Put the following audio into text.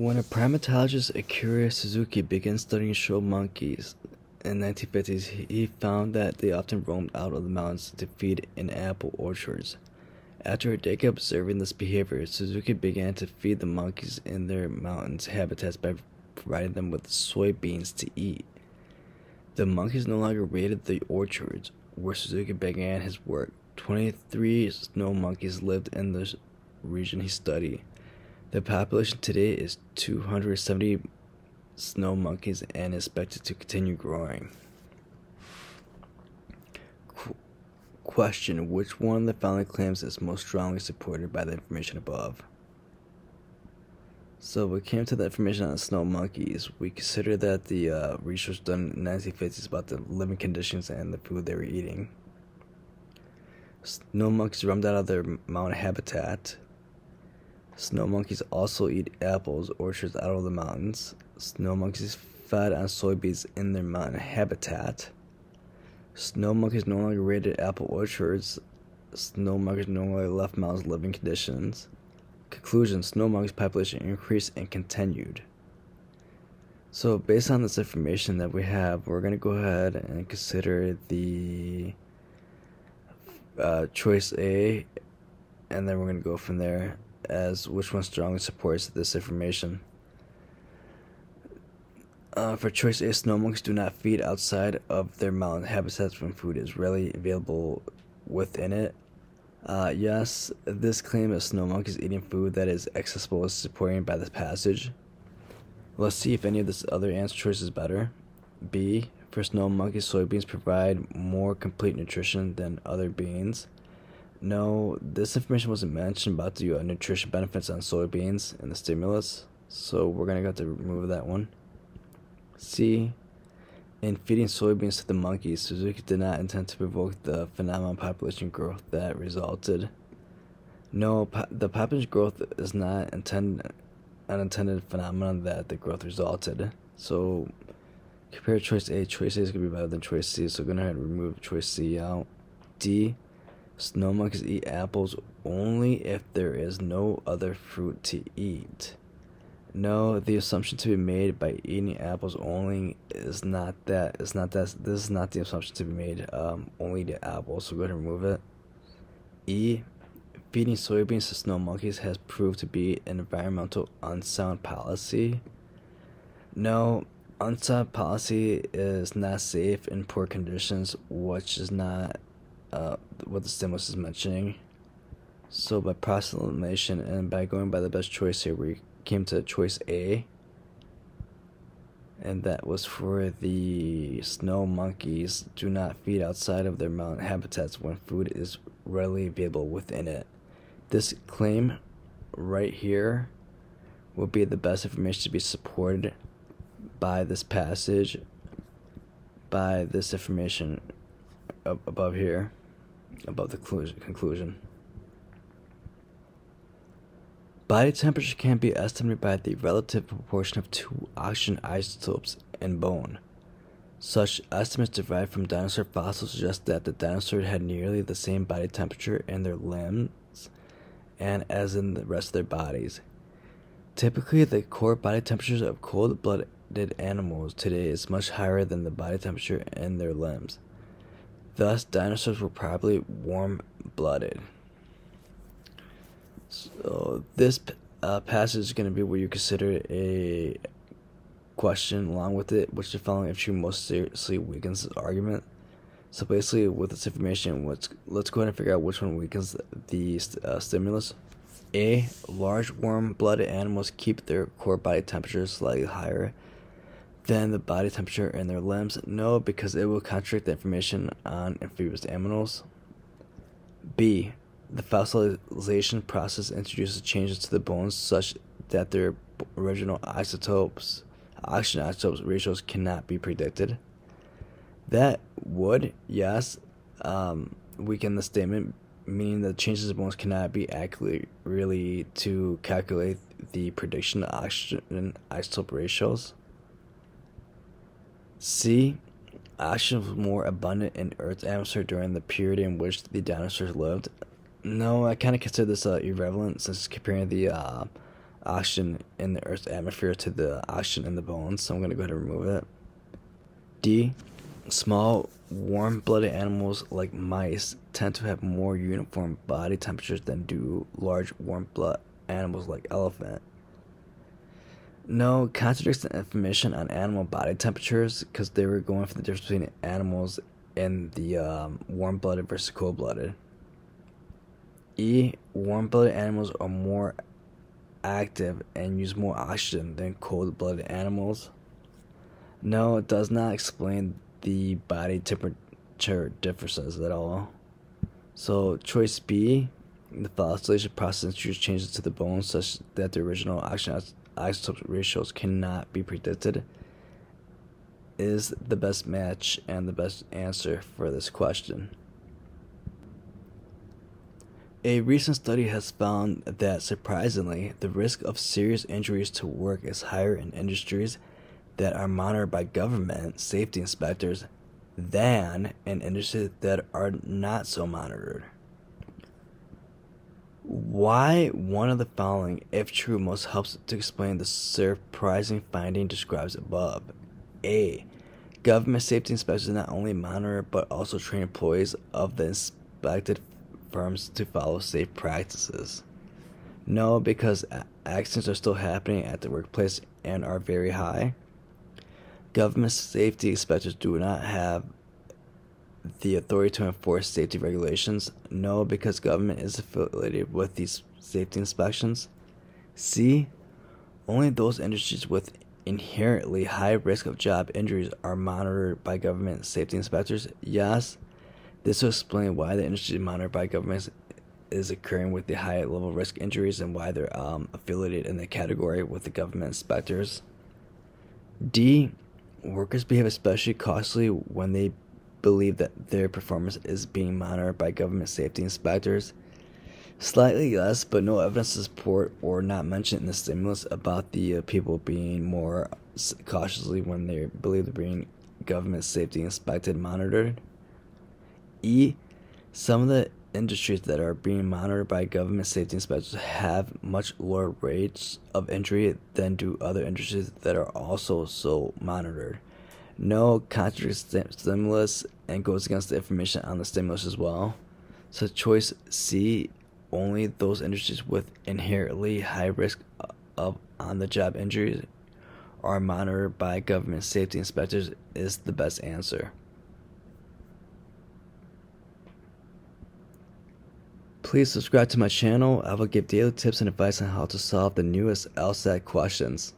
When a primatologist Akira Suzuki began studying snow monkeys in the 1950s, he found that they often roamed out of the mountains to feed in apple orchards. After a decade observing this behavior, Suzuki began to feed the monkeys in their mountains habitats by providing them with soybeans to eat. The monkeys no longer raided the orchards where Suzuki began his work. 23 snow monkeys lived in the region he studied. The population today is 270 snow monkeys and is expected to continue growing. Qu- question Which one of the following claims is most strongly supported by the information above? So we came to the information on snow monkeys. We consider that the uh, research done in the 1950s about the living conditions and the food they were eating. Snow monkeys roamed out of their mountain habitat. Snow monkeys also eat apples, orchards out of the mountains. Snow monkeys fed on soybeans in their mountain habitat. Snow monkeys no longer raided apple orchards. Snow monkeys no longer left mountains living conditions. Conclusion Snow monkeys population increased and continued. So, based on this information that we have, we're going to go ahead and consider the uh, choice A, and then we're going to go from there as which one strongly supports this information. Uh, for choice A, snow monkeys do not feed outside of their mountain habitats when food is readily available within it. Uh, yes, this claim of snow monkeys eating food that is accessible is supported by this passage. Let's see if any of this other answer choice is better. B. For snow monkeys, soybeans provide more complete nutrition than other beans. No, this information wasn't mentioned about the uh, nutrition benefits on soybeans and the stimulus, so we're gonna have to remove that one. C. In feeding soybeans to the monkeys, Suzuki did not intend to provoke the phenomenon population growth that resulted. No, the population growth is not intended phenomenon that the growth resulted. So, compare choice A. Choice A is to be better than choice C, so we're to remove choice C out. D. Snow monkeys eat apples only if there is no other fruit to eat. No, the assumption to be made by eating apples only is not that. It's not that. This is not the assumption to be made. Um, only the apples. So go ahead and remove it. E. Feeding soybeans to snow monkeys has proved to be an environmental unsound policy. No, unsound policy is not safe in poor conditions, which is not uh, what the stimulus is mentioning. So by process elimination and by going by the best choice here, we came to choice A. And that was for the snow monkeys do not feed outside of their mountain habitats when food is readily available within it. This claim right here would be the best information to be supported by this passage, by this information above here, above the conclusion. Body temperature can be estimated by the relative proportion of two oxygen isotopes in bone. Such estimates derived from dinosaur fossils suggest that the dinosaurs had nearly the same body temperature in their limbs and as in the rest of their bodies. Typically, the core body temperatures of cold blooded animals today is much higher than the body temperature in their limbs. Thus, dinosaurs were probably warm blooded. So, this uh, passage is going to be what you consider a question along with it, which the following if issue most seriously weakens the argument. So basically, with this information, let's let's go ahead and figure out which one weakens the uh, stimulus. A. Large warm-blooded animals keep their core body temperature slightly higher than the body temperature in their limbs. No, because it will contradict the information on amphibious animals. B. The fossilization process introduces changes to the bones such that their original isotopes, oxygen isotopes ratios cannot be predicted. That would, yes, um, weaken the statement, meaning that changes in bones cannot be accurately really to calculate the prediction of oxygen isotope ratios. C. Oxygen was more abundant in Earth's atmosphere during the period in which the dinosaurs lived. No, I kind of consider this uh, irrelevant since comparing the uh, oxygen in the Earth's atmosphere to the oxygen in the bones, so I'm going to go ahead and remove it. D. Small, warm blooded animals like mice tend to have more uniform body temperatures than do large, warm blooded animals like elephant. No, contradicts the information on animal body temperatures because they were going for the difference between animals and the um, warm blooded versus cold blooded. E. Warm blooded animals are more active and use more oxygen than cold blooded animals. No, it does not explain the body temperature differences at all. So, choice B the fossilization process introduces changes to the bones such that the original oxygen isotope ratios cannot be predicted is the best match and the best answer for this question. A recent study has found that surprisingly, the risk of serious injuries to work is higher in industries that are monitored by government safety inspectors than in industries that are not so monitored. Why one of the following, if true, most helps to explain the surprising finding described above? A. Government safety inspectors not only monitor but also train employees of the inspected firms to follow safe practices. No, because accidents are still happening at the workplace and are very high. Government safety inspectors do not have the authority to enforce safety regulations? No, because government is affiliated with these safety inspections. C. Only those industries with inherently high risk of job injuries are monitored by government safety inspectors. Yes, this will explain why the industry monitored by government is occurring with the high level risk injuries and why they're um, affiliated in the category with the government inspectors. D. Workers behave especially costly when they believe that their performance is being monitored by government safety inspectors. Slightly less, but no evidence to support or not mentioned in the stimulus about the uh, people being more cautiously when they believe they're being government safety inspected monitored. E. Some of the industries that are being monitored by government safety inspectors have much lower rates of injury than do other industries that are also so monitored no contradicts stimulus and goes against the information on the stimulus as well. So choice C, only those industries with inherently high risk of on-the-job injuries are monitored by government safety inspectors is the best answer. Please subscribe to my channel. I will give daily tips and advice on how to solve the newest LSAT questions.